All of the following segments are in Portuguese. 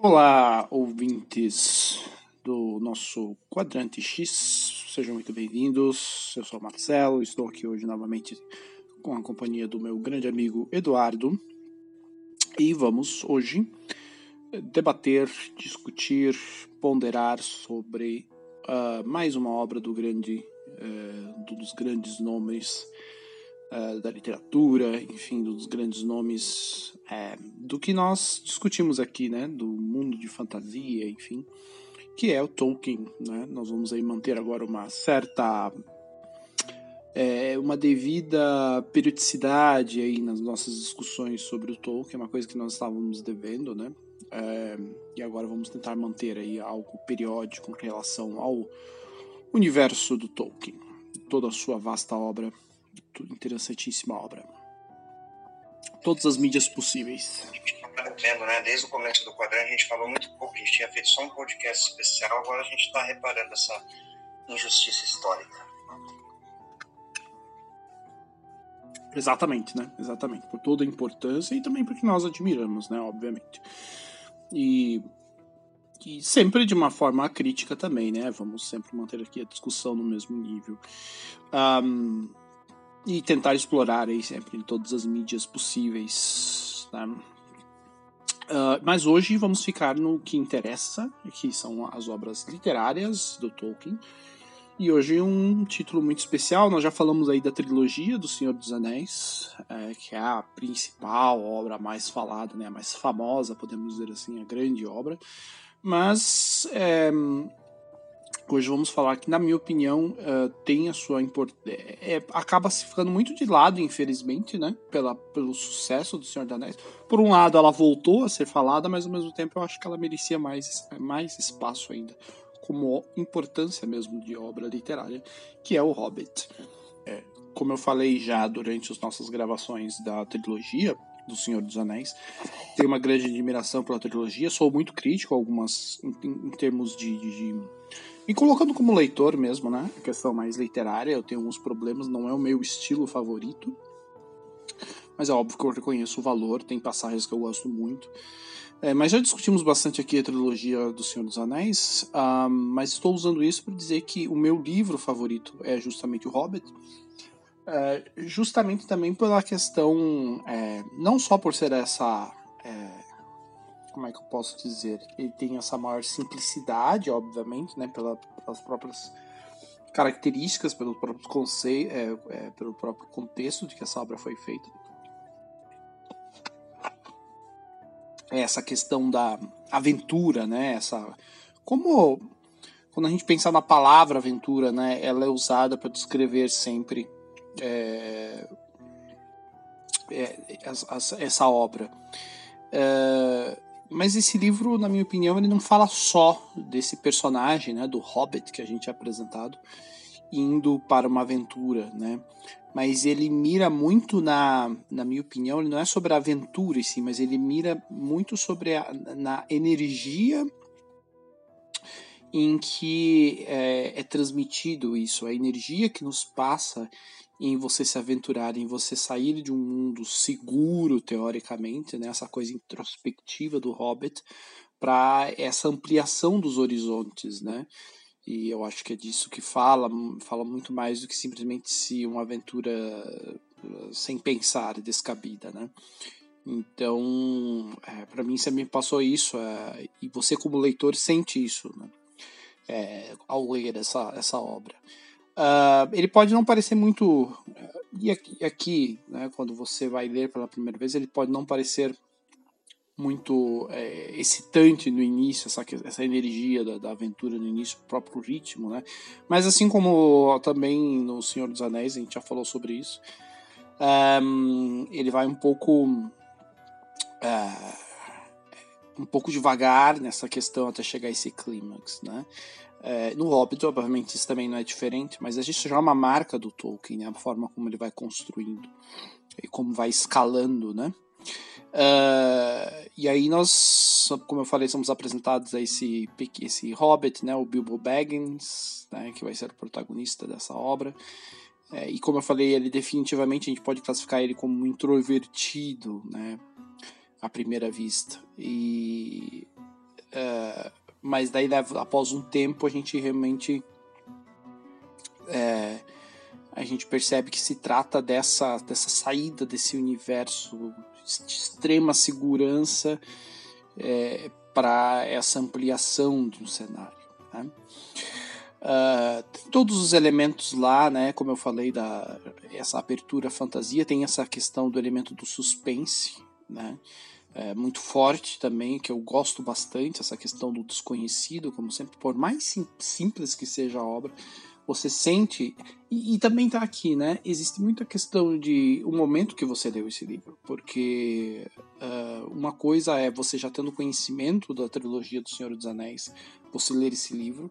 Olá, ouvintes do nosso Quadrante X, sejam muito bem-vindos. Eu sou o Marcelo, estou aqui hoje novamente com a companhia do meu grande amigo Eduardo e vamos hoje debater, discutir, ponderar sobre uh, mais uma obra do grande, uh, dos grandes nomes uh, da literatura, enfim, dos grandes nomes é, do que nós discutimos aqui, né, do mundo de fantasia, enfim, que é o Tolkien, né? Nós vamos aí manter agora uma certa é, uma devida periodicidade aí nas nossas discussões sobre o Tolkien, uma coisa que nós estávamos devendo, né? É, e agora vamos tentar manter aí algo periódico em relação ao universo do Tolkien, toda a sua vasta obra interessantíssima obra. Todas as mídias possíveis. A gente está aprendendo, né? Desde o começo do quadrante a gente falou muito pouco, a gente tinha feito só um podcast especial, agora a gente está reparando essa injustiça histórica. Exatamente, né? Exatamente. Por toda a importância e também porque nós admiramos, né? Obviamente. E, e sempre de uma forma crítica também, né? Vamos sempre manter aqui a discussão no mesmo nível. Um, e tentar explorar aí sempre em todas as mídias possíveis. Uh, mas hoje vamos ficar no que interessa, que são as obras literárias do Tolkien. E hoje um título muito especial, nós já falamos aí da trilogia do Senhor dos Anéis, é, que é a principal obra mais falada, né, a mais famosa, podemos dizer assim, a grande obra. Mas é, Hoje vamos falar que, na minha opinião, uh, tem a sua importância. É, é, acaba se ficando muito de lado, infelizmente, né? Pela, pelo sucesso do Senhor dos Anéis. Por um lado, ela voltou a ser falada, mas ao mesmo tempo eu acho que ela merecia mais, mais espaço ainda, como importância mesmo de obra literária, que é o Hobbit. É, como eu falei já durante as nossas gravações da trilogia do Senhor dos Anéis, tenho uma grande admiração pela trilogia, sou muito crítico algumas em, em termos de, de me colocando como leitor mesmo, né? A questão mais literária, eu tenho alguns problemas, não é o meu estilo favorito. Mas é óbvio que eu reconheço o valor, tem passagens que eu gosto muito. É, mas já discutimos bastante aqui a trilogia do Senhor dos Anéis, uh, mas estou usando isso para dizer que o meu livro favorito é justamente o Hobbit. É, justamente também pela questão, é, não só por ser essa é, como é que eu posso dizer? Ele tem essa maior simplicidade, obviamente, né? Pela, pelas próprias características, pelo próprio conceito, é, é, pelo próprio contexto de que essa obra foi feita. É essa questão da aventura, né? Essa como quando a gente pensa na palavra aventura, né? Ela é usada para descrever sempre é, é, essa, essa obra. É, mas esse livro, na minha opinião, ele não fala só desse personagem, né, do Hobbit que a gente é apresentado, indo para uma aventura, né? Mas ele mira muito na, na minha opinião, ele não é sobre a aventura em si, mas ele mira muito sobre a na energia em que é, é transmitido isso, a energia que nos passa em você se aventurar, em você sair de um mundo seguro, teoricamente, né, essa coisa introspectiva do Hobbit, para essa ampliação dos horizontes, né? E eu acho que é disso que fala, fala muito mais do que simplesmente se uma aventura eh, sem pensar, descabida, né? Então, é, para mim, você me passou isso, é, e você como leitor sente isso, né? É, ao ler essa, essa obra. Uh, ele pode não parecer muito. E aqui, aqui né, quando você vai ler pela primeira vez, ele pode não parecer muito é, excitante no início, essa, essa energia da, da, aventura no início, o próprio ritmo, né? Mas assim como também no Senhor dos Anéis, a gente já falou sobre isso, um, ele vai um pouco. Uh, um pouco devagar nessa questão até chegar a esse clímax, né? É, no Hobbit, obviamente, isso também não é diferente, mas gente já é uma marca do Tolkien, né? a forma como ele vai construindo e como vai escalando, né? Uh, e aí nós, como eu falei, somos apresentados a esse, esse Hobbit, né? O Bilbo Baggins, né? que vai ser o protagonista dessa obra. É, e como eu falei, ele definitivamente a gente pode classificar ele como introvertido, né? À primeira vista. E mas daí após um tempo a gente realmente é, a gente percebe que se trata dessa, dessa saída desse universo de extrema segurança é, para essa ampliação de um cenário. Né? Uh, tem todos os elementos lá, né? Como eu falei da essa apertura fantasia, tem essa questão do elemento do suspense, né? É muito forte também, que eu gosto bastante, essa questão do desconhecido, como sempre, por mais sim, simples que seja a obra, você sente. E, e também está aqui, né? Existe muita questão de o momento que você leu esse livro. Porque uh, uma coisa é você já tendo conhecimento da trilogia do Senhor dos Anéis, você ler esse livro.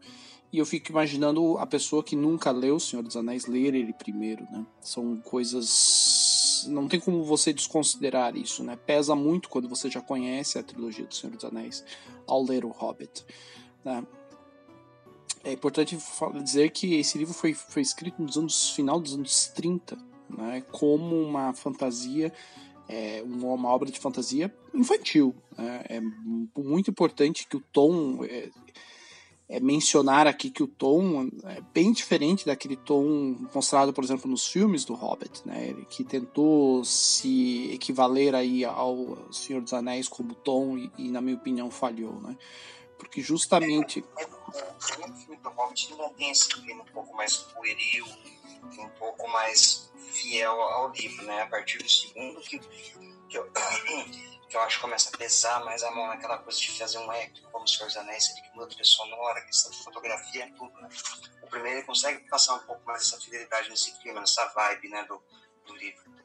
E eu fico imaginando a pessoa que nunca leu O Senhor dos Anéis ler ele primeiro, né? São coisas. Não tem como você desconsiderar isso, né? Pesa muito quando você já conhece a trilogia do Senhor dos Anéis ao ler o Hobbit, né? é importante dizer que esse livro foi, foi escrito nos anos final dos anos 30, né, como uma fantasia, é, uma obra de fantasia infantil. Né, é muito importante que o tom é, é, mencionar aqui que o tom é bem diferente daquele tom mostrado, por exemplo, nos filmes do Hobbit, né, que tentou se equivaler aí ao Senhor dos Anéis como tom e, e na minha opinião falhou, né. Porque justamente. É, é, é, o filme do Hobbit ainda tem esse clima um pouco mais pueril, um pouco mais fiel ao livro, né? A partir do segundo que, que, eu, eu acho que começa a pesar mais a mão naquela coisa de fazer um épico, como o Senhor dos Anéis, ele que muda trilha sonora, questão de fotografia, tudo, né? O primeiro ele consegue passar um pouco mais essa fidelidade nesse clima, nessa vibe, né, do, do livro.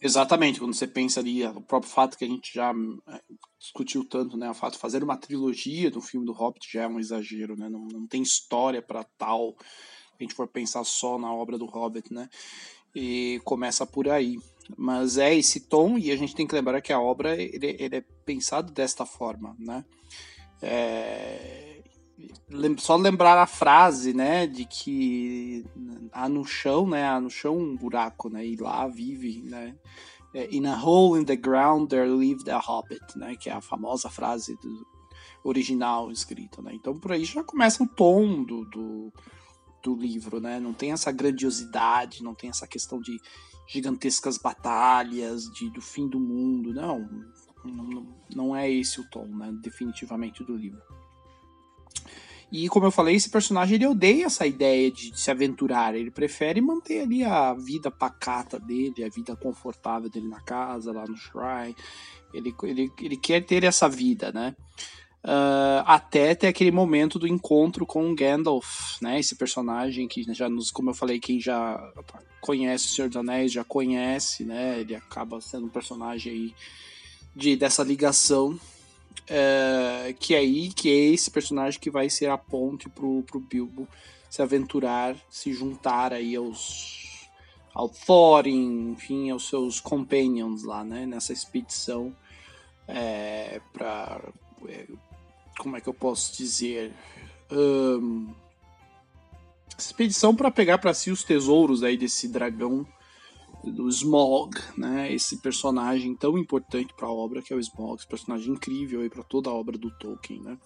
Exatamente, quando você pensa ali, o próprio fato que a gente já é, discutiu tanto, né, o fato de fazer uma trilogia do filme do Hobbit já é um exagero, né, não, não tem história para tal, a gente for pensar só na obra do Hobbit, né, e começa por aí. Mas é esse tom, e a gente tem que lembrar que a obra ele, ele é pensado desta forma, né, é, só lembrar a frase, né, de que há no chão, né, há no chão um buraco, né, e lá vive, né, é, in a hole in the ground there lived a hobbit, né, que é a famosa frase do original escrita, né, então por aí já começa o tom do, do, do livro, né, não tem essa grandiosidade, não tem essa questão de gigantescas batalhas, de, do fim do mundo, não, não, não é esse o tom, né, definitivamente do livro. E como eu falei, esse personagem ele odeia essa ideia de, de se aventurar. Ele prefere manter ali a vida pacata dele, a vida confortável dele na casa, lá no Shrine. Ele, ele, ele quer ter essa vida, né? Uh, até ter aquele momento do encontro com Gandalf, né? Esse personagem que já nos, como eu falei, quem já conhece o Senhor dos Anéis já conhece, né? Ele acaba sendo um personagem aí de, dessa ligação é, que é aí que é esse personagem que vai ser a ponte pro, pro Bilbo se aventurar, se juntar aí aos ao Thorin, enfim, aos seus companions lá, né, nessa expedição é, para é, como é que eu posso dizer um, expedição para pegar para si os tesouros aí desse dragão do Smog, né? Esse personagem tão importante para a obra que é o Smog, esse personagem incrível aí para toda a obra do Tolkien, né?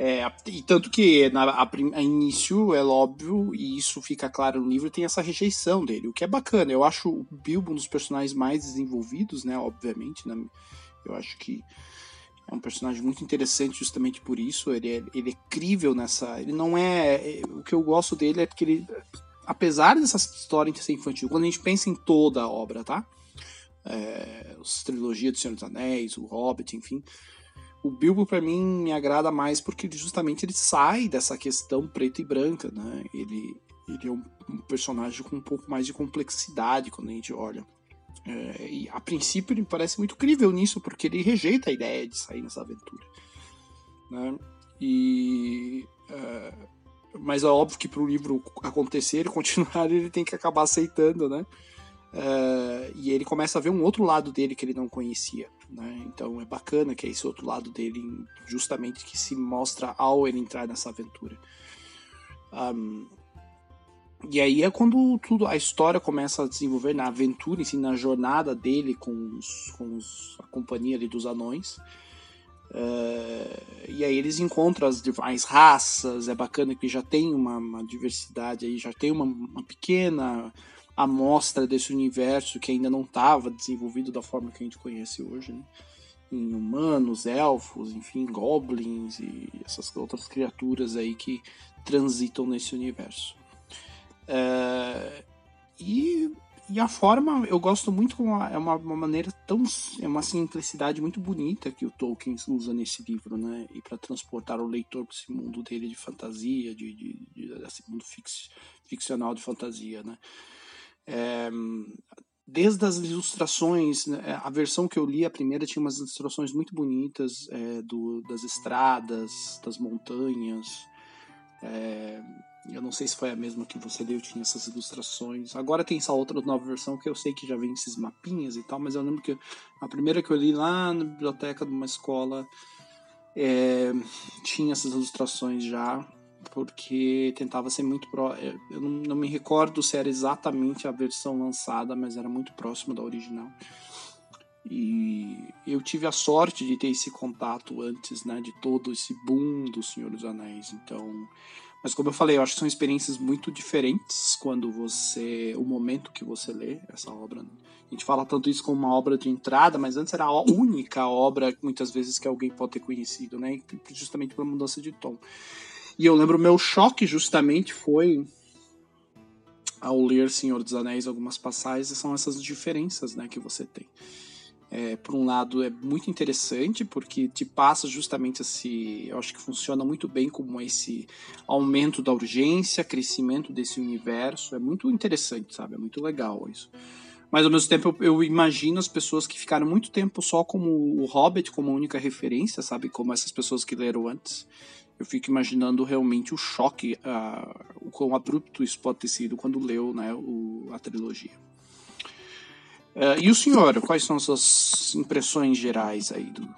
É, e tanto que na, a, a, início é óbvio, e isso fica claro no livro, tem essa rejeição dele, o que é bacana. Eu acho o Bilbo um dos personagens mais desenvolvidos, né? Obviamente, né? Eu acho que é um personagem muito interessante justamente por isso. Ele é, ele é crível nessa. Ele não é. é o que eu gosto dele é porque ele apesar dessa história ser infantil, quando a gente pensa em toda a obra, tá? É, as trilogias do Senhor dos Anéis, o Hobbit, enfim. O Bilbo para mim me agrada mais porque ele, justamente ele sai dessa questão preta e branca, né? Ele, ele é um, um personagem com um pouco mais de complexidade quando a gente olha. É, e a princípio ele me parece muito crível nisso, porque ele rejeita a ideia de sair nessa aventura. Né? E é, mas é óbvio que para o livro acontecer e continuar, ele tem que acabar aceitando, né? Uh, e ele começa a ver um outro lado dele que ele não conhecia, né? Então é bacana que é esse outro lado dele, justamente que se mostra ao ele entrar nessa aventura. Um, e aí é quando tudo a história começa a desenvolver na aventura, assim, na jornada dele com, os, com os, a companhia ali dos anões. Uh, e aí eles encontram as demais raças, é bacana que já tem uma, uma diversidade aí, já tem uma, uma, pequena amostra desse universo que ainda não estava desenvolvido da forma que a gente conhece hoje, né? em humanos, elfos, enfim, goblins e essas outras criaturas aí que transitam nesse universo. Uh, e e a forma, eu gosto muito como é uma, uma, maneira tão. É uma simplicidade muito bonita que o Tolkien usa nesse livro, né? E para transportar o leitor para esse mundo dele de fantasia, de, de, de esse mundo fix, ficcional de fantasia, né? É, desde as ilustrações, né? a versão que eu li, a primeira, tinha umas ilustrações muito bonitas é, do, das estradas, das montanhas. É, eu não sei se foi a mesma que você leu, tinha essas ilustrações. Agora tem essa outra nova versão que eu sei que já vem esses mapinhas e tal, mas eu lembro que a primeira que eu li lá na biblioteca de uma escola é, tinha essas ilustrações já, porque tentava ser muito pro. É, eu não, não me recordo se era exatamente a versão lançada, mas era muito próximo da original. E eu tive a sorte de ter esse contato antes, né, de todo esse boom do Senhor dos Anéis. Então, mas como eu falei, eu acho que são experiências muito diferentes quando você. o momento que você lê essa obra. A gente fala tanto isso como uma obra de entrada, mas antes era a única obra, muitas vezes, que alguém pode ter conhecido, né? Justamente pela mudança de tom. E eu lembro, o meu choque justamente foi ao ler Senhor dos Anéis, algumas passagens, são essas diferenças né, que você tem. É, por um lado, é muito interessante, porque te passa justamente esse. Eu acho que funciona muito bem como esse aumento da urgência, crescimento desse universo. É muito interessante, sabe? É muito legal isso. Mas ao mesmo tempo, eu, eu imagino as pessoas que ficaram muito tempo só como o Hobbit, como única referência, sabe? Como essas pessoas que leram antes. Eu fico imaginando realmente o choque, uh, o quão abrupto isso pode ter sido quando leu né, o, a trilogia. Uh, e o senhor, quais são as suas impressões gerais aí do,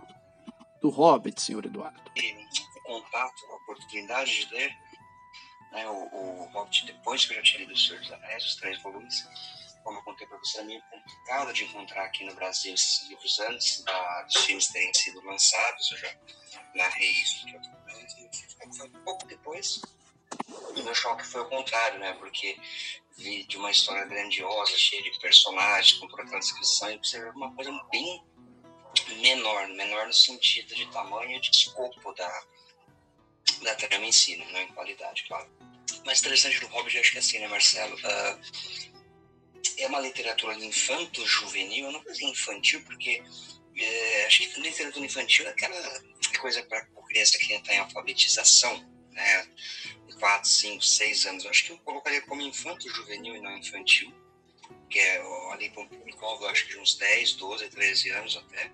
do Hobbit, senhor Eduardo? O contato, a oportunidade de ler né, o, o Hobbit depois que eu já tinha lido os Senhor dos Anéis, os três volumes, como eu contei para você, era meio complicado de encontrar aqui no Brasil esses livros antes da, dos filmes terem sido lançados. Eu já narrei isso aqui outra vez. Foi um pouco depois. E meu choque foi o contrário, né? Porque vi de uma história grandiosa, cheia de personagens, com descrição, e você vê uma coisa bem menor, menor no sentido de tamanho e de escopo da, da trama em si, né? não em qualidade, claro. Mas interessante do Hobbit, acho que é assim, né, Marcelo? Uh, é uma literatura infanto-juvenil, eu não vou dizer infantil, porque é, acho que literatura infantil é aquela coisa para criança que está em alfabetização, né? 4, 5, 6 anos. Eu acho que eu colocaria como infanto-juvenil e não infantil, que é ali para um público-alvo, acho que de uns 10, 12, 13 anos até.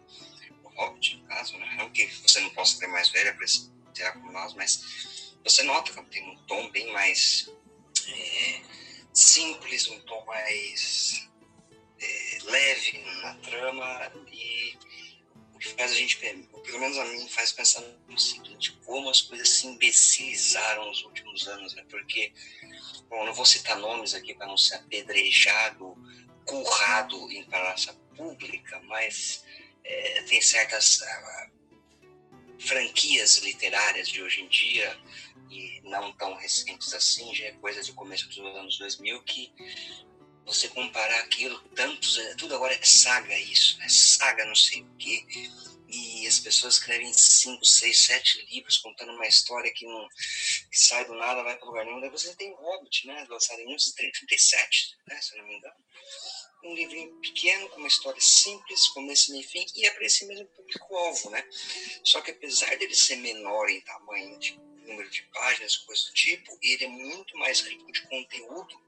O Hobbit, no caso, né? Não que você não possa ter mais velha para ser como nós, mas você nota que tem um tom bem mais é, simples, um tom mais é, leve na trama e faz a gente, pelo menos a mim, faz pensar no seguinte, como as coisas se imbecilizaram nos últimos anos, né? Porque, bom, não vou citar nomes aqui para não ser apedrejado, currado em praça pública, mas é, tem certas uh, franquias literárias de hoje em dia e não tão recentes assim, já é coisa do começo dos anos 2000, que você comparar aquilo, tantos, é, tudo agora é saga isso, né? Saga não sei o quê. E as pessoas escrevem cinco, seis, sete livros contando uma história que não que sai do nada, vai para lugar nenhum. Daí você tem Hobbit, né? Lançado em 1937, né? Se eu não me engano. Um livrinho pequeno, com uma história simples, começo, meio fim, e é para esse mesmo público-alvo, né? Só que apesar dele ser menor em tamanho, de número de páginas, coisa do tipo, ele é muito mais rico de conteúdo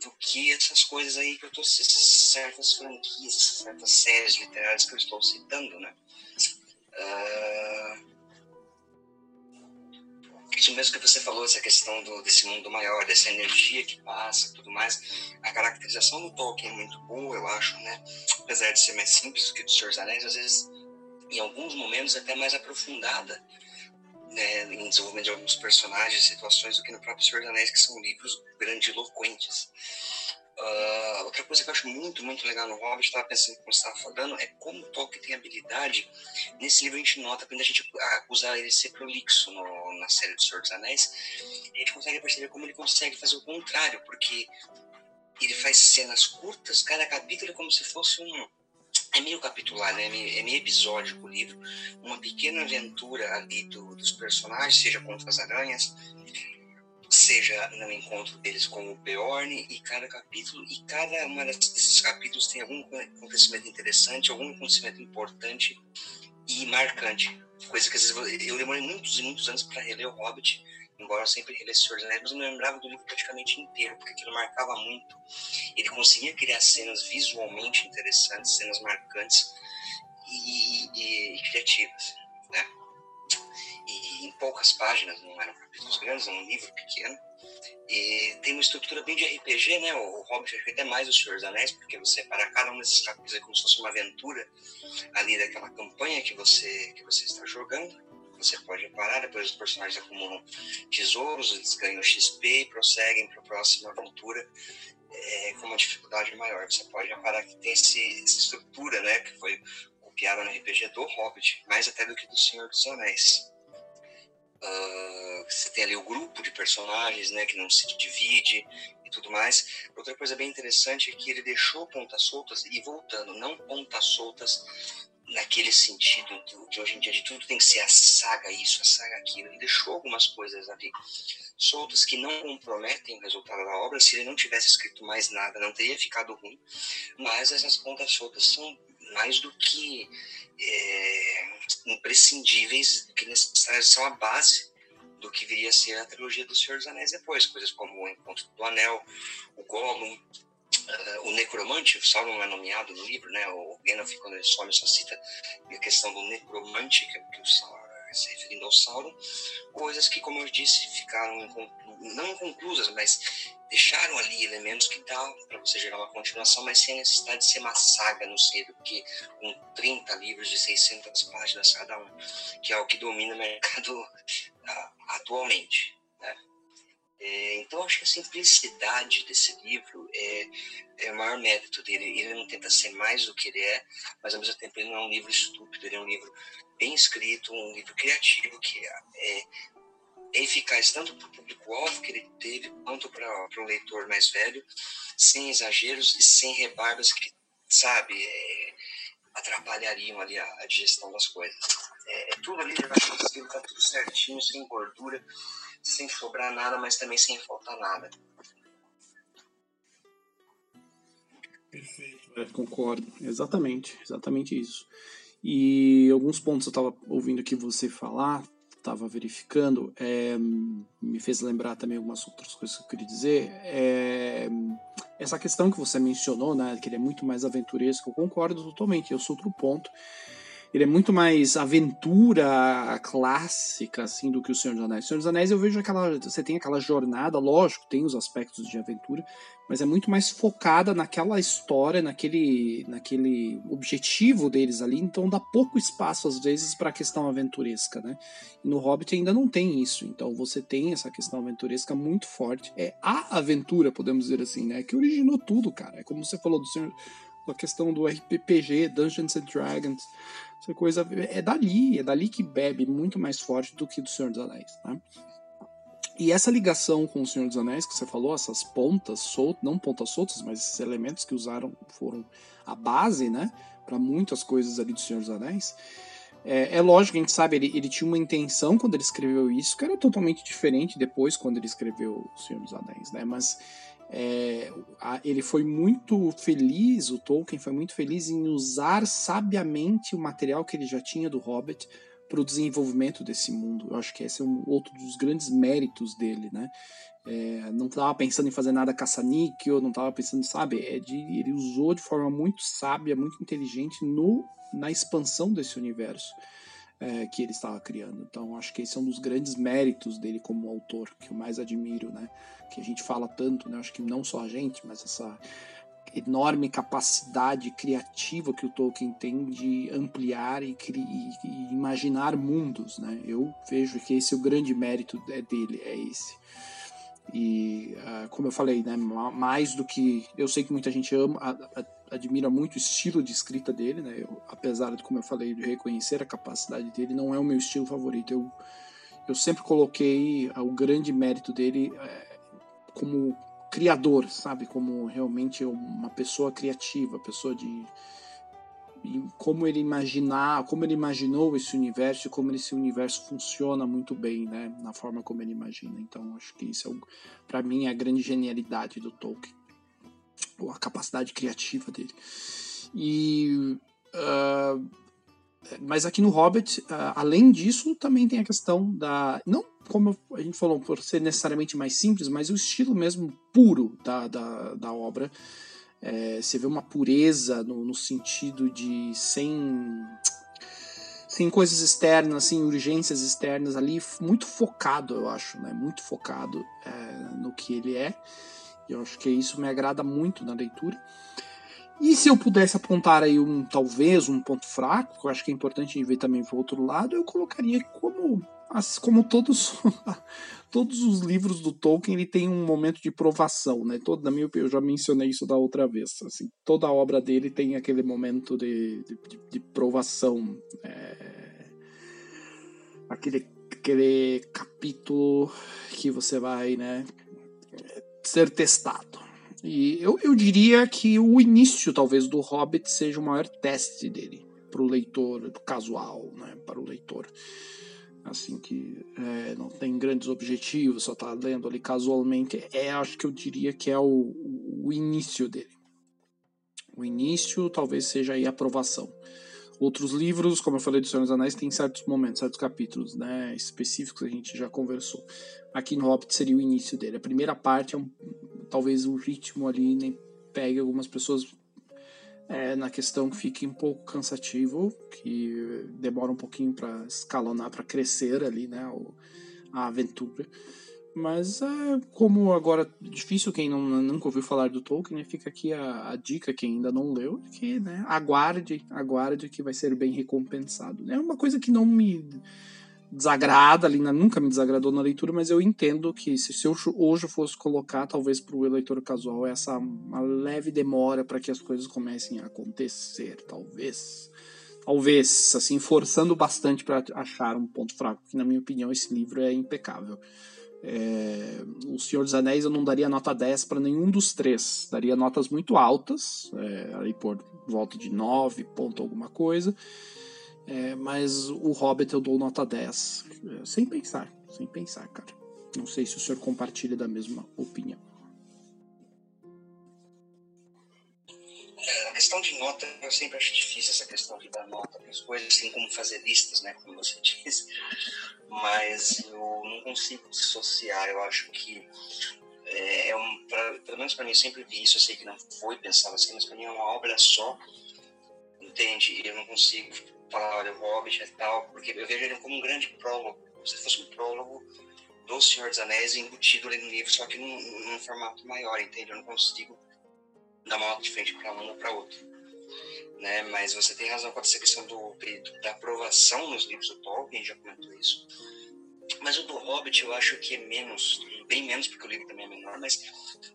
do que essas coisas aí que eu estou certas franquias, certas séries literárias que eu estou citando, né? Uh, isso mesmo que você falou, essa questão do, desse mundo maior, dessa energia que passa, tudo mais. A caracterização do Tolkien é muito boa, eu acho, né? Apesar de ser mais simples do que do Senhor dos Anéis, às vezes, em alguns momentos, até mais aprofundada né, em desenvolvimento de alguns personagens, situações, do que no próprio Senhor dos Anéis, que são livros grandiloquentes. Uh, outra coisa que eu acho muito, muito legal no Hobbit, estava pensando como você estava falando, é como o Tolkien tem habilidade. Nesse livro a gente nota, quando a gente acusa ele de ser prolixo no, na série do Senhor dos Anéis, a gente consegue perceber como ele consegue fazer o contrário, porque ele faz cenas curtas, cada capítulo é como se fosse um. É meio capitular, né? É meio, é meio episódico o livro. Uma pequena aventura ali do, dos personagens, seja contra as aranhas, seja no encontro deles com o Beorn, e cada capítulo, e cada um desses capítulos tem algum acontecimento interessante, algum acontecimento importante e marcante. Coisa que às vezes eu demorei muitos e muitos anos para reler o Hobbit, embora eu sempre relesse Senhor dos Anéis, mas eu me lembrava do livro praticamente inteiro, porque aquilo marcava muito. Ele conseguia criar cenas visualmente interessantes, cenas marcantes e, e, e criativas, né? E em poucas páginas, não eram capítulos grandes, é um livro pequeno. E tem uma estrutura bem de RPG, né? O Hobbit acho até mais o Senhor dos Anéis, porque você, para cada um desses capítulos, é como se fosse uma aventura ali daquela campanha que você, que você está jogando você pode reparar, depois os personagens acumulam tesouros, eles ganham XP e prosseguem para a próxima aventura é, com uma dificuldade maior. Você pode reparar que tem esse, essa estrutura, né, que foi copiada no RPG do Hobbit, mais até do que do Senhor dos Anéis. Uh, você tem ali o grupo de personagens, né, que não se divide e tudo mais. Outra coisa bem interessante é que ele deixou pontas soltas e voltando, não pontas soltas naquele sentido de hoje em dia de tudo tem que ser a saga isso, a saga aquilo. Ele deixou algumas coisas ali soltas que não comprometem o resultado da obra. Se ele não tivesse escrito mais nada, não teria ficado ruim. Mas essas pontas soltas são mais do que é, imprescindíveis, que necessárias, são a base do que viria a ser a trilogia do Senhor dos Anéis depois. Coisas como o Encontro do Anel, o Gollum, Uh, o necromante, o Sauron não é nomeado no livro, né? O Gandalf, quando ele some, só cita a questão do necromante, que, é que o Sauron se referindo ao Sauron, coisas que, como eu disse, ficaram não inconclusas, mas deixaram ali elementos que dá para você gerar uma continuação, mas sem necessidade de ser uma saga no sei porque com 30 livros de 600 páginas cada um, que é o que domina o mercado uh, atualmente. Né? É, então, acho que a simplicidade desse livro é, é o maior mérito dele. Ele não tenta ser mais do que ele é, mas ao mesmo tempo ele não é um livro estúpido, ele é um livro bem escrito, um livro criativo que é, é eficaz tanto para o público-alvo que ele teve, quanto para o leitor mais velho, sem exageros e sem rebarbas que, sabe, é, atrapalhariam ali a, a, digestão das coisas. É, é tudo ali, eu acho que está tudo certinho, sem gordura sem sobrar nada, mas também sem faltar nada. Perfeito, é, concordo. Exatamente, exatamente isso. E alguns pontos eu estava ouvindo aqui você falar, estava verificando, é, me fez lembrar também algumas outras coisas que eu queria dizer. É, essa questão que você mencionou, né, que ele é muito mais aventuresco, eu concordo totalmente. Eu sou outro ponto ele é muito mais aventura clássica, assim, do que o Senhor dos Anéis. O Senhor dos Anéis eu vejo aquela. Você tem aquela jornada, lógico, tem os aspectos de aventura, mas é muito mais focada naquela história, naquele, naquele objetivo deles ali, então dá pouco espaço, às vezes, para a questão aventuresca, né? E no Hobbit ainda não tem isso, então você tem essa questão aventuresca muito forte. É a aventura, podemos dizer assim, né? Que originou tudo, cara. É como você falou do Senhor. A questão do RPG, Dungeons and Dragons, essa coisa é dali, é dali que bebe muito mais forte do que do Senhor dos Anéis, né? E essa ligação com o Senhor dos Anéis que você falou, essas pontas soltas, não pontas soltas, mas esses elementos que usaram foram a base, né, para muitas coisas ali do Senhor dos Anéis. É, é, lógico, a gente sabe, ele, ele tinha uma intenção quando ele escreveu isso, que era totalmente diferente depois quando ele escreveu O Senhor dos Anéis, né? Mas é, ele foi muito feliz, o Tolkien foi muito feliz em usar sabiamente o material que ele já tinha do Hobbit para o desenvolvimento desse mundo. Eu acho que esse é um outro dos grandes méritos dele, né? É, não estava pensando em fazer nada caça-níquel, não estava pensando, sabe? É de, ele usou de forma muito sábia, muito inteligente no, na expansão desse universo é, que ele estava criando. Então, acho que esse é um dos grandes méritos dele como autor, que eu mais admiro, né? Que a gente fala tanto, né? Acho que não só a gente, mas essa enorme capacidade criativa que o Tolkien tem de ampliar e, e, e, imaginar mundos, né? Eu vejo que esse é o grande mérito é dele, é esse. E, uh, como eu falei, né, mais do que. Eu sei que muita gente ama, admira muito o estilo de escrita dele, né? Eu, apesar de, como eu falei, de reconhecer a capacidade dele, não é o meu estilo favorito. Eu, eu sempre coloquei o grande mérito dele é, como criador, sabe? Como realmente uma pessoa criativa, pessoa de como ele imaginar, como ele imaginou esse universo e como esse universo funciona muito bem, né, na forma como ele imagina. Então, acho que isso é para mim é a grande genialidade do Tolkien, a capacidade criativa dele. E uh, mas aqui no Hobbit, uh, além disso, também tem a questão da não como a gente falou por ser necessariamente mais simples, mas o estilo mesmo puro da, da, da obra é, você vê uma pureza no, no, sentido de sem sem coisas externas, sem urgências externas ali, muito focado, eu acho, né? Muito focado é, no que ele é. Eu acho que isso me agrada muito na leitura. E se eu pudesse apontar aí um talvez um ponto fraco, que eu acho que é importante ver também para o outro lado, eu colocaria como como todos todos os livros do Tolkien, ele tem um momento de provação, né? Todo, na minha eu já mencionei isso da outra vez. Assim, toda a obra dele tem aquele momento de, de, de provação. É, aquele, aquele capítulo que você vai, né? Ser testado. E eu, eu diria que o início, talvez, do Hobbit seja o maior teste dele para o leitor casual, né? Para o leitor assim que é, não tem grandes objetivos, só está lendo ali casualmente, é acho que eu diria que é o, o início dele. O início talvez seja aí a aprovação. Outros livros, como eu falei do Senhor dos Anéis, tem certos momentos, certos capítulos né, específicos, a gente já conversou. Aqui no Hobbit seria o início dele. A primeira parte é um, talvez o ritmo ali nem pegue algumas pessoas é, na questão que fique um pouco cansativo, que demora um pouquinho para escalonar, para crescer ali, né, a aventura. Mas é como agora difícil quem não, nunca ouviu falar do Tolkien, né, fica aqui a, a, dica quem ainda não leu, que né, aguarde, aguarde que vai ser bem recompensado. É uma coisa que não me desagrada ali, né? nunca me desagradou na leitura, mas eu entendo que se, se eu hoje fosse colocar, talvez para o leitor casual, essa uma leve demora para que as coisas comecem a acontecer, talvez. Talvez, assim, forçando bastante para achar um ponto fraco, que na minha opinião esse livro é impecável. É, o Senhor dos Anéis eu não daria nota 10 para nenhum dos três. Daria notas muito altas, é, aí por volta de 9 ponto alguma coisa. É, mas o Hobbit eu dou nota 10. É, sem pensar, sem pensar, cara. Não sei se o senhor compartilha da mesma opinião. A questão de nota, eu sempre acho difícil essa questão de dar nota as coisas, assim como fazer listas, né, como você disse. Mas eu não consigo dissociar. Eu acho que é, é um, pra, pelo menos para mim, eu sempre vi isso. Eu sei que não foi pensado assim, mas para mim é uma obra só. Entende? Eu não consigo falar, olha, o Hobbit e tal, porque eu vejo ele como um grande prólogo, como se fosse um prólogo do Senhor dos Anéis embutido ali no livro, só que num, num formato maior, entende? Eu não consigo dar uma nota diferente para um ou para outro. Né? Mas você tem razão com essa questão do da aprovação nos livros do Tolkien, já comentou isso. Mas o do Hobbit eu acho que é menos, bem menos, porque o livro também é menor, mas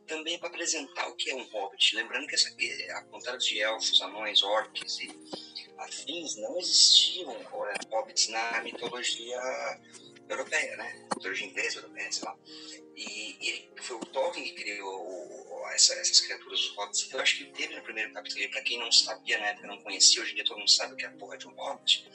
também é para apresentar o que é um Hobbit. Lembrando que, essa, a contrário de elfos, anões, orcs e afins, não existiam hobbits na mitologia europeia, né? Mitologia inglesa, europeia, sei lá. E, e foi o Tolkien que criou essa, essas criaturas, os hobbits. Eu acho que teve no primeiro capítulo, para quem não sabia na época, não conhecia, hoje em dia todo mundo sabe o que é a porra de um hobbit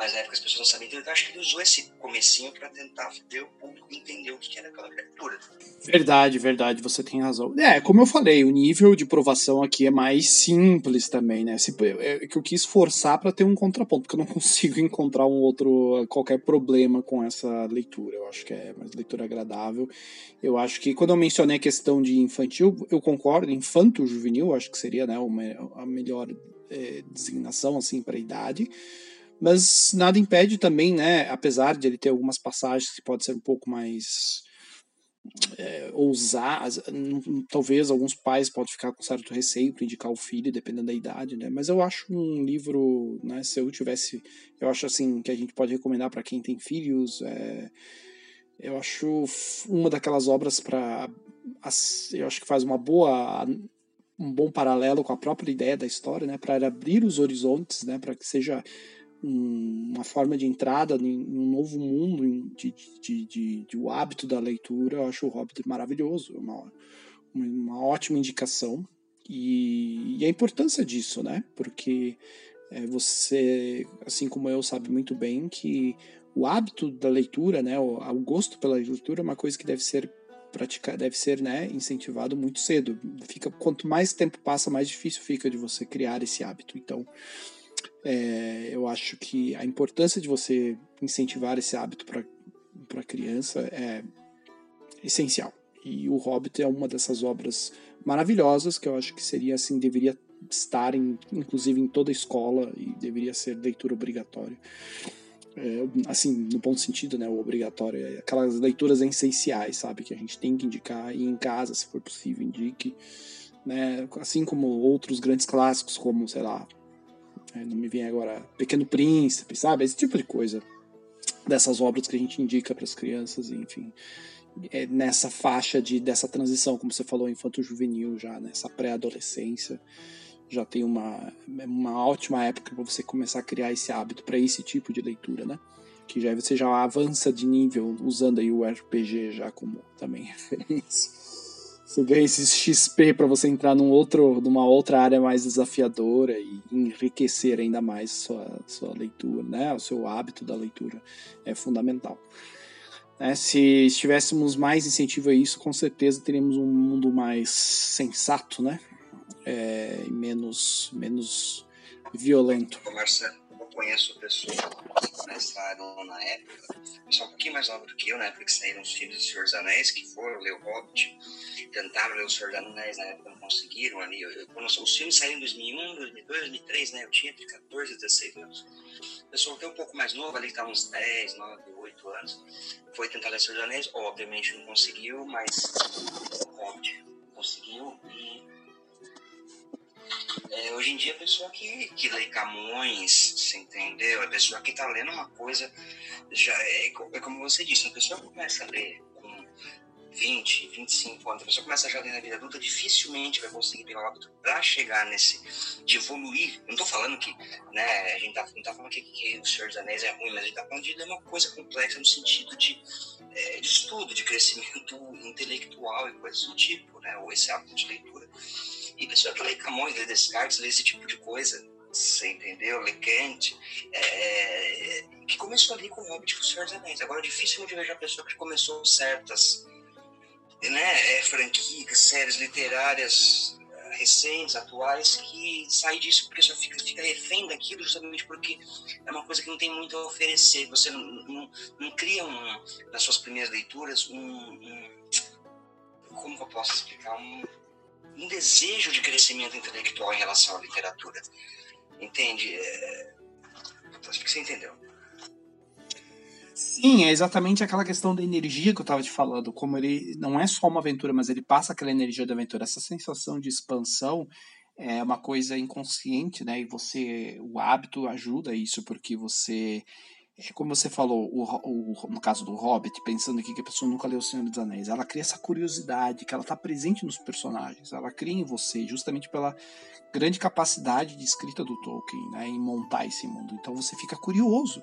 mas na época as pessoas não sabiam, então eu acho que ele usou esse comecinho para tentar fazer o público entender o que era aquela criatura. Verdade, verdade, você tem razão. É, como eu falei, o nível de provação aqui é mais simples também, né? É que eu quis forçar para ter um contraponto, porque eu não consigo encontrar um outro, qualquer problema com essa leitura. Eu acho que é uma leitura agradável. Eu acho que quando eu mencionei a questão de infantil, eu concordo, infanto-juvenil, acho que seria né, uma, a melhor é, designação assim para idade mas nada impede também, né, apesar de ele ter algumas passagens que pode ser um pouco mais é, talvez alguns pais podem ficar com certo receio para indicar o filho, dependendo da idade, né? Mas eu acho um livro, né? Se eu tivesse, eu acho assim que a gente pode recomendar para quem tem filhos, é, eu acho uma daquelas obras para eu acho que faz uma boa um bom paralelo com a própria ideia da história, né, para abrir os horizontes, né, para que seja um, uma forma de entrada em, um novo mundo de, de, de, de, o hábito da leitura. Eu acho o Hobbit maravilhoso, uma, uma ótima indicação e, e a importância disso, né, porque é, você, assim como eu, sabe muito bem que o hábito da leitura, né, o, o gosto pela leitura é uma coisa que deve ser praticar, deve ser, né, incentivado muito cedo. Fica quanto mais tempo passa, mais difícil fica de você criar esse hábito. Então, é, eu acho que a importância de você incentivar esse hábito para para criança é essencial. E o Hobbit é uma dessas obras maravilhosas que eu acho que seria assim deveria estar em, inclusive em toda escola e deveria ser leitura obrigatória é, assim, no bom sentido, né, o obrigatório, é aquelas leituras essenciais, sabe, que a gente tem que indicar e em casa, se for possível, indique, né, assim como outros grandes clássicos, como, sei lá, não me vem agora, Pequeno Príncipe, sabe, esse tipo de coisa, dessas obras que a gente indica para as crianças, enfim, é nessa faixa de dessa transição, como você falou, infanto-juvenil já, nessa pré-adolescência, já tem uma, uma ótima época para você começar a criar esse hábito para esse tipo de leitura, né? Que já você já avança de nível usando aí o RPG já como também referência. Você ganha esse XP para você entrar num outro, numa outra área mais desafiadora e enriquecer ainda mais sua, sua leitura, né? O seu hábito da leitura é fundamental. Né? Se tivéssemos mais incentivo a isso, com certeza teríamos um mundo mais sensato, né? é, menos, menos violento. Marcelo, conheço pessoas que começaram na época, pessoal um pouquinho mais nova do que eu, na época que saíram os filmes do Senhor dos Anéis, que foram ler o Hobbit, tentaram ler o Senhor dos Anéis na época, não conseguiram ali. Eu, eu, os filmes saíram em 2001, 2002, 2003, né? Eu tinha entre 14 e 16 anos. Pessoal até um pouco mais novo, ali que estava uns 10, 9, 8 anos, foi tentar ler o Senhor dos Anéis, obviamente não conseguiu, mas o Hobbit conseguiu e é, hoje em dia, a pessoa que, que lê Camões, você entendeu? A pessoa que está lendo uma coisa, já é, é como você disse, a pessoa começa a ler com 20, 25 anos, a pessoa começa a já ler na vida adulta, dificilmente vai conseguir pegar o hábito para chegar nesse, de evoluir. Eu não estou falando que, né, a gente tá, não está falando que, que O Senhor dos Anéis é ruim, mas a gente está falando de ler uma coisa complexa no sentido de, é, de estudo, de crescimento intelectual e coisas do tipo, né, ou esse hábito de leitura e pessoa que lê Camões, lê Descartes, lê esse tipo de coisa, você entendeu? Lê Kant, é, que começou ali com o Hobbit com o Senhor dos Anéis. Agora, dificilmente vejo a pessoa que começou certas né, é, franquias, séries literárias é, recentes, atuais, que sai disso porque só fica, fica refém daquilo justamente porque é uma coisa que não tem muito a oferecer. Você não, não, não cria, um, nas suas primeiras leituras, um, um como eu posso explicar? Um, um desejo de crescimento intelectual em relação à literatura. Entende? É... Acho que você entendeu. Sim, é exatamente aquela questão da energia que eu estava te falando. Como ele não é só uma aventura, mas ele passa aquela energia da aventura. Essa sensação de expansão é uma coisa inconsciente, né? E você, o hábito ajuda isso, porque você como você falou, o, o, no caso do Hobbit, pensando aqui que a pessoa nunca leu O Senhor dos Anéis, ela cria essa curiosidade, que ela está presente nos personagens, ela cria em você, justamente pela grande capacidade de escrita do Tolkien, né, em montar esse mundo. Então você fica curioso.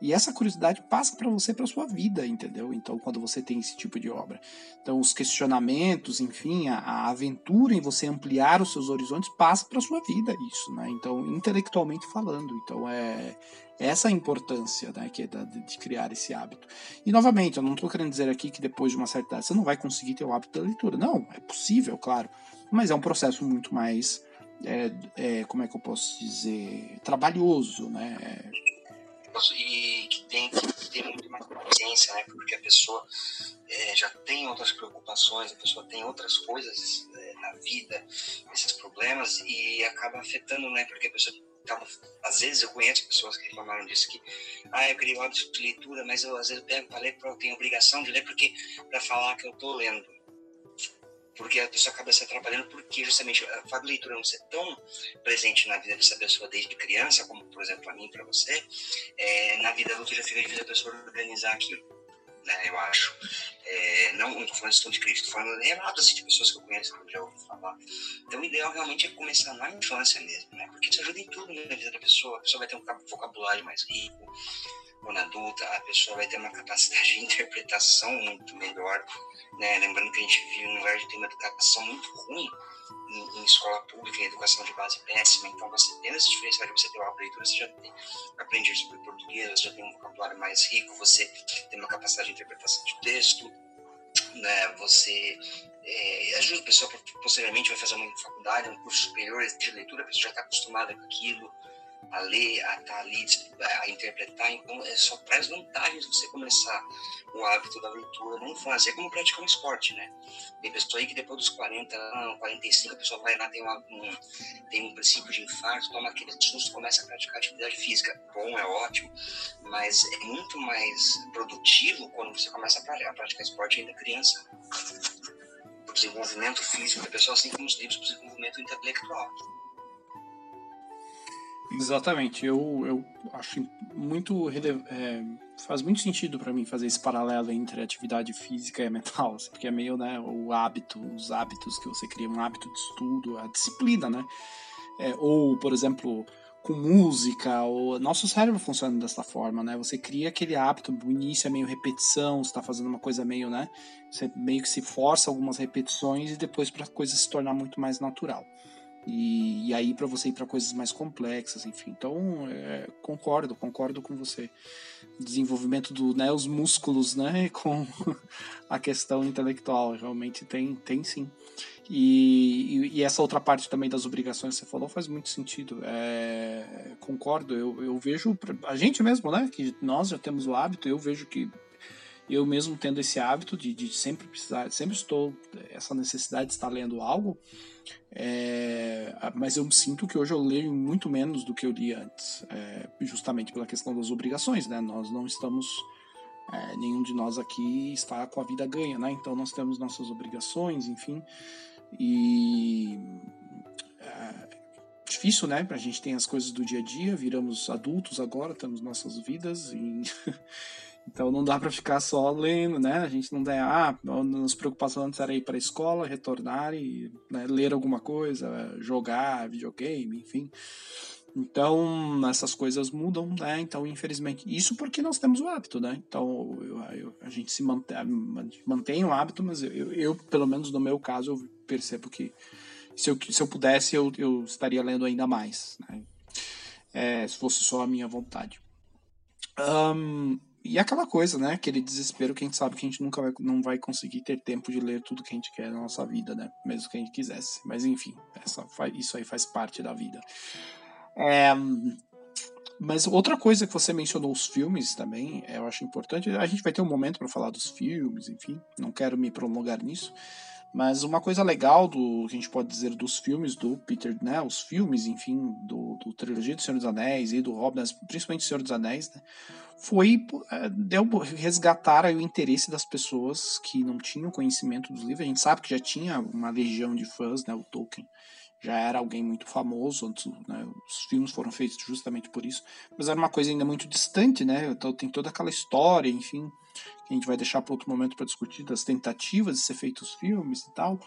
E essa curiosidade passa para você para sua vida, entendeu? Então, quando você tem esse tipo de obra. Então, os questionamentos, enfim, a, a aventura em você ampliar os seus horizontes passa para sua vida isso, né? Então, intelectualmente falando. Então, é essa a importância né, que é de criar esse hábito. E novamente, eu não estou querendo dizer aqui que depois de uma certa idade você não vai conseguir ter o hábito da leitura. Não, é possível, claro. Mas é um processo muito mais, é, é, como é que eu posso dizer, trabalhoso, né? E que tem que ter muito mais paciência, né? Porque a pessoa é, já tem outras preocupações, a pessoa tem outras coisas é, na vida, esses problemas, e acaba afetando, né? Porque a pessoa tava, às vezes eu conheço pessoas que reclamaram disso, que ah, eu queria o hábito de leitura, mas eu às vezes pego para ler, eu tenho obrigação de ler porque para falar que eu estou lendo. Porque a pessoa acaba se atrapalhando, porque justamente a fato de leitura não ser tão presente na vida dessa pessoa desde criança, como por exemplo para mim, para você, é, na vida adulta já fica difícil a pessoa organizar aquilo. né, eu acho. É, não estou falando de de crítica, estou falando relatos assim, de pessoas que eu conheço, que eu já ouvi falar. Então, o ideal realmente é começar na infância mesmo, né? Porque isso ajuda em tudo na vida da pessoa. A pessoa vai ter um vocabulário mais rico, quando adulta, a pessoa vai ter uma capacidade de interpretação muito melhor, né? Lembrando que a gente vive num lugar de ter uma educação muito ruim, em, em, escola pública, em educação de base péssima. Então, você tendo esse diferencial de você ter uma leitura, você já tem, aprende sobre português, você já tem um vocabulário mais rico, você tem uma capacidade de interpretação de texto, né? Você é, ajuda a pessoa, posteriormente vai fazer uma faculdade, um curso superior de leitura, a pessoa já está acostumada com aquilo, a ler, a estar tá ali, a interpretar. Então, é só traz vantagens você começar o hábito da leitura infância. É como praticar um esporte, né? Tem pessoa aí que depois dos 40 anos, 45, a pessoa vai lá, tem, uma, um, tem um princípio de infarto, toma aquele susto, começa a praticar atividade física. Bom, é ótimo, mas é muito mais produtivo quando você começa a praticar esporte ainda criança. O desenvolvimento físico da pessoa, assim como os livros, o desenvolvimento intelectual. Exatamente. Eu, eu acho muito. É, faz muito sentido para mim fazer esse paralelo entre atividade física e mental, assim, porque é meio né, o hábito, os hábitos que você cria, um hábito de estudo, a disciplina, né? É, ou, por exemplo, com música, ou nosso cérebro funciona dessa forma, né? Você cria aquele hábito, no início é meio repetição, você está fazendo uma coisa meio, né? Você meio que se força algumas repetições e depois para a coisa se tornar muito mais natural. E, e aí para você ir para coisas mais complexas, enfim. Então, é, concordo, concordo com você. Desenvolvimento do, né, os músculos, né, com a questão intelectual, realmente tem, tem sim. E, e, e, essa outra parte também das obrigações que você falou faz muito sentido. É, concordo, eu, eu vejo, a gente mesmo, né, que nós já temos o hábito, eu vejo que eu mesmo tendo esse hábito de, de sempre precisar, sempre estou, essa necessidade de estar lendo algo, é, mas eu sinto que hoje eu leio muito menos do que eu lia antes, é, justamente pela questão das obrigações, né? Nós não estamos, é, nenhum de nós aqui está com a vida ganha, né? Então nós temos nossas obrigações, enfim, e difícil, né? A gente tem as coisas do dia a dia, viramos adultos agora, temos nossas vidas e Então não dá para ficar só lendo, né? A gente não tem, ah, nossa preocupação antes era ir para a escola, retornar e né, ler alguma coisa, jogar videogame, enfim. Então essas coisas mudam, né? Então infelizmente isso porque nós temos o hábito, né? Então eu, eu, a gente se mantém, mantém o hábito, mas eu, eu, pelo menos no meu caso eu percebo que se eu, se eu pudesse eu, eu estaria lendo ainda mais, né? É, se fosse só a minha vontade. Um, e aquela coisa, né? Aquele desespero que a gente sabe que a gente nunca vai, não vai conseguir ter tempo de ler tudo que a gente quer na nossa vida, né? Mesmo que a gente quisesse. Mas enfim, essa, isso aí faz parte da vida. É, mas outra coisa que você mencionou, os filmes também, eu acho importante. A gente vai ter um momento para falar dos filmes, enfim, não quero me prolongar nisso. Mas uma coisa legal do que a gente pode dizer dos filmes do Peter, né? Os filmes, enfim, do, do trilogia do Senhor dos Anéis e do Hobbit, principalmente Senhor dos Anéis, né? foi é, deu resgatar o interesse das pessoas que não tinham conhecimento dos livros. A gente sabe que já tinha uma legião de fãs, né? O Tolkien já era alguém muito famoso, né, os filmes foram feitos justamente por isso, mas era uma coisa ainda muito distante, né? Então tem toda aquela história, enfim, que a gente vai deixar para outro momento para discutir das tentativas de ser feitos filmes e tal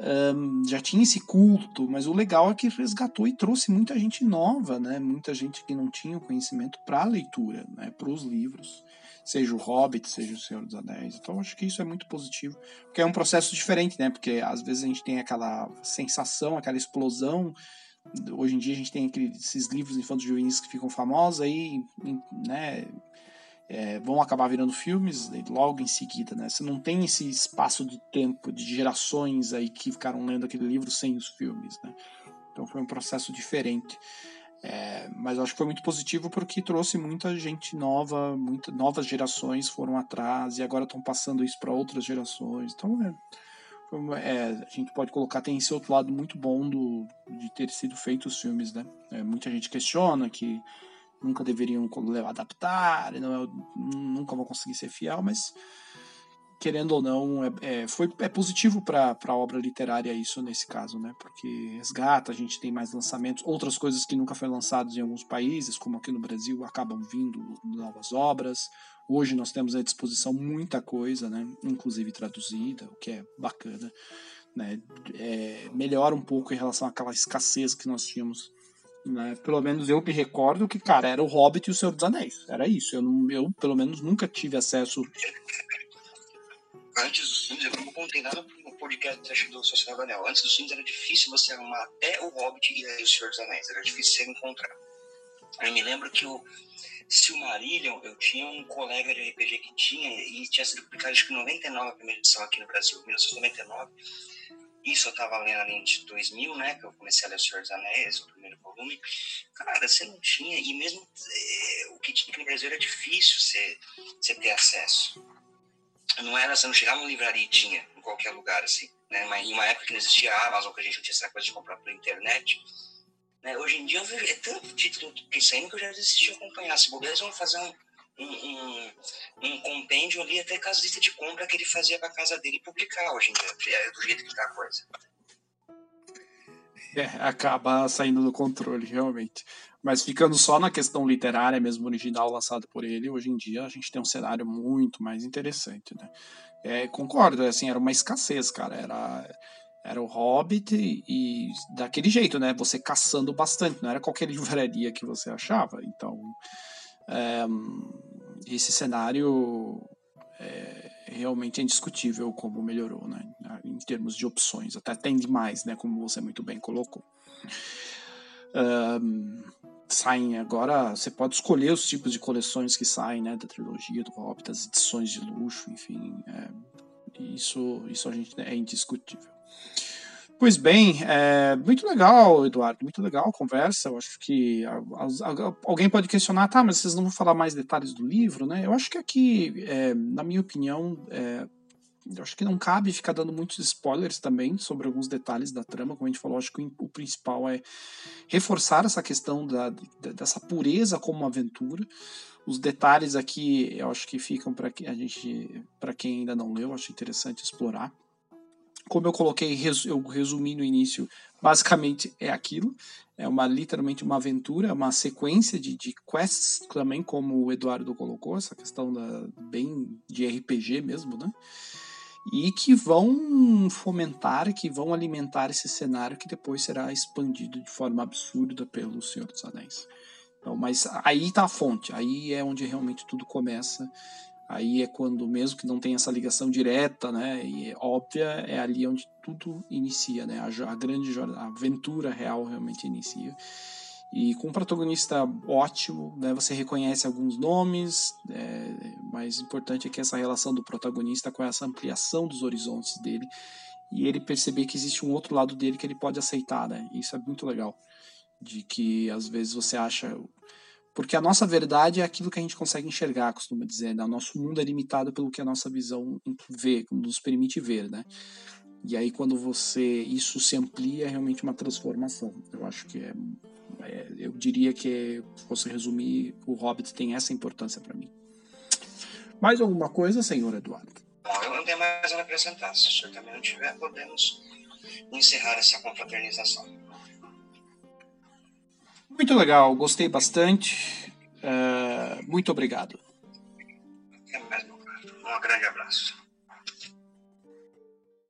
um, já tinha esse culto, mas o legal é que resgatou e trouxe muita gente nova, né? Muita gente que não tinha o conhecimento para a leitura, né? Para os livros, seja o Hobbit, seja o Senhor dos Anéis. Então acho que isso é muito positivo, porque é um processo diferente, né? Porque às vezes a gente tem aquela sensação, aquela explosão. Hoje em dia a gente tem aqueles, esses livros infantos juvenis que ficam famosos aí, né? É, vão acabar virando filmes logo em seguida, né? Você não tem esse espaço de tempo de gerações aí que ficaram lendo aquele livro sem os filmes, né? Então foi um processo diferente. É, mas acho que foi muito positivo porque trouxe muita gente nova, muitas novas gerações foram atrás e agora estão passando isso para outras gerações. Então é, é, a gente pode colocar tem esse outro lado muito bom do, de ter sido feitos os filmes, né? É, muita gente questiona que nunca deveriam adaptar, não é, nunca vão conseguir ser fiel, mas querendo ou não, é, é, foi, é positivo para a obra literária isso nesse caso, né? Porque resgata, a gente tem mais lançamentos, outras coisas que nunca foram lançadas em alguns países, como aqui no Brasil, acabam vindo novas obras. Hoje nós temos à disposição muita coisa, né? Inclusive traduzida, o que é bacana. Né? É, melhora um pouco em relação àquela escassez que nós tínhamos né? Pelo menos eu me recordo que, cara, era o Hobbit e o Senhor dos Anéis. Era isso. Eu, não, eu pelo menos, nunca tive acesso. Antes dos filmes, eu não contei nada no podcast do Sociedade do Anel. Antes dos filmes era difícil você arrumar até o Hobbit e o Senhor dos Anéis. Era difícil você encontrar. Eu me lembro que o Silmarillion, eu tinha um colega de RPG que tinha, e tinha sido publicado acho que em 99, a primeira edição aqui no Brasil, 1999 isso eu tava lendo ali em 2000, né? Que eu comecei a ler O Senhor dos Anéis, o primeiro volume. Cara, você não tinha, e mesmo é, o que tinha aqui no Brasil era difícil você, você ter acesso. Não era, você não chegava numa livraria e tinha, em qualquer lugar, assim. Né? Mas em uma época que não existia a Amazon, que a gente não tinha essa coisa de comprar pela internet. Né? Hoje em dia eu é tanto título que saindo que eu já desisti de acompanhar. Se bobear, eles vão fazer um um, um, compêndio ali até com as listas de compra que ele fazia para casa dele publicar hoje em dia, é do jeito que tá a coisa. É, acaba saindo do controle, realmente. Mas ficando só na questão literária, mesmo original lançado por ele, hoje em dia a gente tem um cenário muito mais interessante, né? É, concordo, assim, era uma escassez, cara. Era, era o Hobbit e, e, daquele jeito, né? Você caçando bastante, não era qualquer livraria que você achava. Então, é, esse cenário é, realmente é indiscutível como melhorou, né? Em termos de opções, até tem demais, né? Como você muito bem colocou. Um, saem agora, você pode escolher os tipos de coleções que saem, né? Da trilogia do Hobbit, as edições de luxo, enfim. É, isso, isso a gente é indiscutível. Pois bem, é muito legal, Eduardo, muito legal a conversa. Eu acho que alguém pode questionar, tá, mas vocês não vão falar mais detalhes do livro, né? Eu acho que aqui, é, na minha opinião, é, eu acho que não cabe ficar dando muitos spoilers também sobre alguns detalhes da trama. Como a gente falou, acho que o principal é reforçar essa questão da, dessa pureza como aventura. Os detalhes aqui, eu acho que ficam para a gente, para quem ainda não leu, acho interessante explorar como eu coloquei, eu resumi no início, basicamente é aquilo. É uma literalmente uma aventura, uma sequência de, de quests também, como o Eduardo colocou, essa questão da, bem de RPG mesmo, né? E que vão fomentar, que vão alimentar esse cenário que depois será expandido de forma absurda pelo Senhor dos Anéis. Então, mas aí está a fonte, aí é onde realmente tudo começa Aí é quando, mesmo que não tenha essa ligação direta, né, e é óbvia, é ali onde tudo inicia, né, a, a grande a aventura real realmente inicia. E com um protagonista ótimo, né, você reconhece alguns nomes, é, mas importante é que essa relação do protagonista com essa ampliação dos horizontes dele e ele perceber que existe um outro lado dele que ele pode aceitar, né? Isso é muito legal. De que às vezes você acha porque a nossa verdade é aquilo que a gente consegue enxergar, costuma dizer. Né? O nosso mundo é limitado pelo que a nossa visão vê, nos permite ver, né? E aí quando você isso se amplia é realmente uma transformação. Eu acho que é, é eu diria que se fosse resumir, o Hobbit tem essa importância para mim. Mais alguma coisa, senhor Eduardo? Bom, eu não tenho mais a acrescentar. Se o senhor também não tiver, podemos encerrar essa confraternização. Muito legal, gostei bastante. Uh, muito obrigado. Um grande abraço.